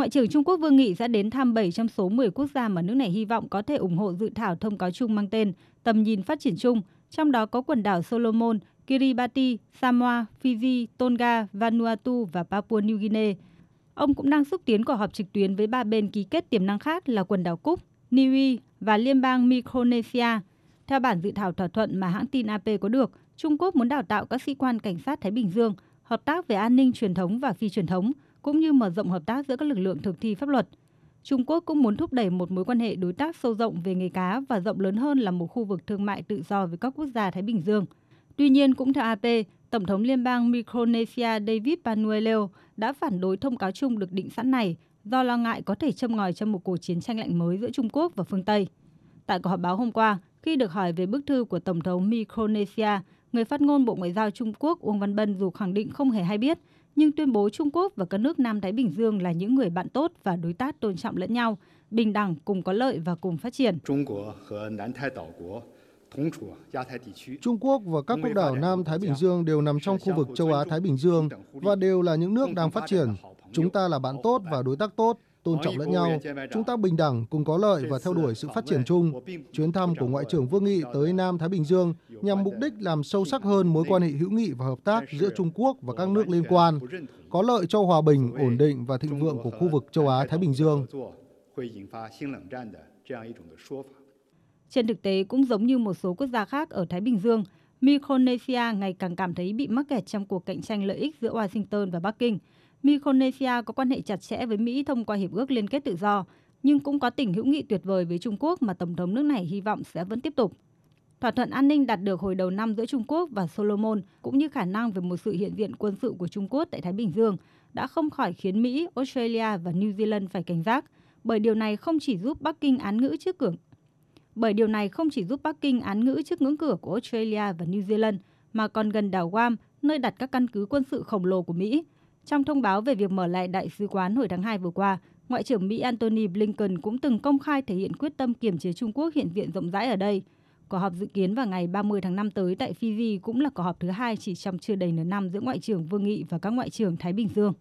Ngoại trưởng Trung Quốc Vương Nghị sẽ đến thăm 7 trong số 10 quốc gia mà nước này hy vọng có thể ủng hộ dự thảo thông cáo chung mang tên Tầm nhìn phát triển chung, trong đó có quần đảo Solomon, Kiribati, Samoa, Fiji, Tonga, Vanuatu và Papua New Guinea. Ông cũng đang xúc tiến cuộc họp trực tuyến với ba bên ký kết tiềm năng khác là quần đảo Cúc, Niue và Liên bang Micronesia. Theo bản dự thảo thỏa thuận mà hãng tin AP có được, Trung Quốc muốn đào tạo các sĩ quan cảnh sát Thái Bình Dương, hợp tác về an ninh truyền thống và phi truyền thống, cũng như mở rộng hợp tác giữa các lực lượng thực thi pháp luật. Trung Quốc cũng muốn thúc đẩy một mối quan hệ đối tác sâu rộng về nghề cá và rộng lớn hơn là một khu vực thương mại tự do với các quốc gia Thái Bình Dương. Tuy nhiên, cũng theo AP, Tổng thống Liên bang Micronesia David Panueleo đã phản đối thông cáo chung được định sẵn này do lo ngại có thể châm ngòi cho một cuộc chiến tranh lạnh mới giữa Trung Quốc và phương Tây. Tại cuộc họp báo hôm qua, khi được hỏi về bức thư của Tổng thống Micronesia, người phát ngôn Bộ Ngoại giao Trung Quốc Uông Văn Bân dù khẳng định không hề hay biết, nhưng tuyên bố Trung Quốc và các nước Nam Thái Bình Dương là những người bạn tốt và đối tác tôn trọng lẫn nhau, bình đẳng, cùng có lợi và cùng phát triển. Trung Quốc và các quốc đảo Nam Thái Bình Dương đều nằm trong khu vực châu Á-Thái Bình Dương và đều là những nước đang phát triển. Chúng ta là bạn tốt và đối tác tốt, tôn trọng lẫn nhau. Chúng ta bình đẳng, cùng có lợi và theo đuổi sự phát triển chung. Chuyến thăm của Ngoại trưởng Vương Nghị tới Nam Thái Bình Dương nhằm mục đích làm sâu sắc hơn mối quan hệ hữu nghị và hợp tác giữa Trung Quốc và các nước liên quan, có lợi cho hòa bình, ổn định và thịnh vượng của khu vực châu Á-Thái Bình Dương. Trên thực tế, cũng giống như một số quốc gia khác ở Thái Bình Dương, Micronesia ngày càng cảm thấy bị mắc kẹt trong cuộc cạnh tranh lợi ích giữa Washington và Bắc Kinh. Micronesia có quan hệ chặt chẽ với Mỹ thông qua Hiệp ước Liên kết Tự do, nhưng cũng có tình hữu nghị tuyệt vời với Trung Quốc mà Tổng thống nước này hy vọng sẽ vẫn tiếp tục. Thỏa thuận an ninh đạt được hồi đầu năm giữa Trung Quốc và Solomon cũng như khả năng về một sự hiện diện quân sự của Trung Quốc tại Thái Bình Dương đã không khỏi khiến Mỹ, Australia và New Zealand phải cảnh giác, bởi điều này không chỉ giúp Bắc Kinh án ngữ trước cửa bởi điều này không chỉ giúp Bắc Kinh án ngữ trước ngưỡng cửa của Australia và New Zealand, mà còn gần đảo Guam, nơi đặt các căn cứ quân sự khổng lồ của Mỹ. Trong thông báo về việc mở lại đại sứ quán hồi tháng 2 vừa qua, Ngoại trưởng Mỹ Antony Blinken cũng từng công khai thể hiện quyết tâm kiềm chế Trung Quốc hiện diện rộng rãi ở đây. Cuộc họp dự kiến vào ngày 30 tháng 5 tới tại Fiji cũng là cuộc họp thứ hai chỉ trong chưa đầy nửa năm giữa Ngoại trưởng Vương Nghị và các Ngoại trưởng Thái Bình Dương.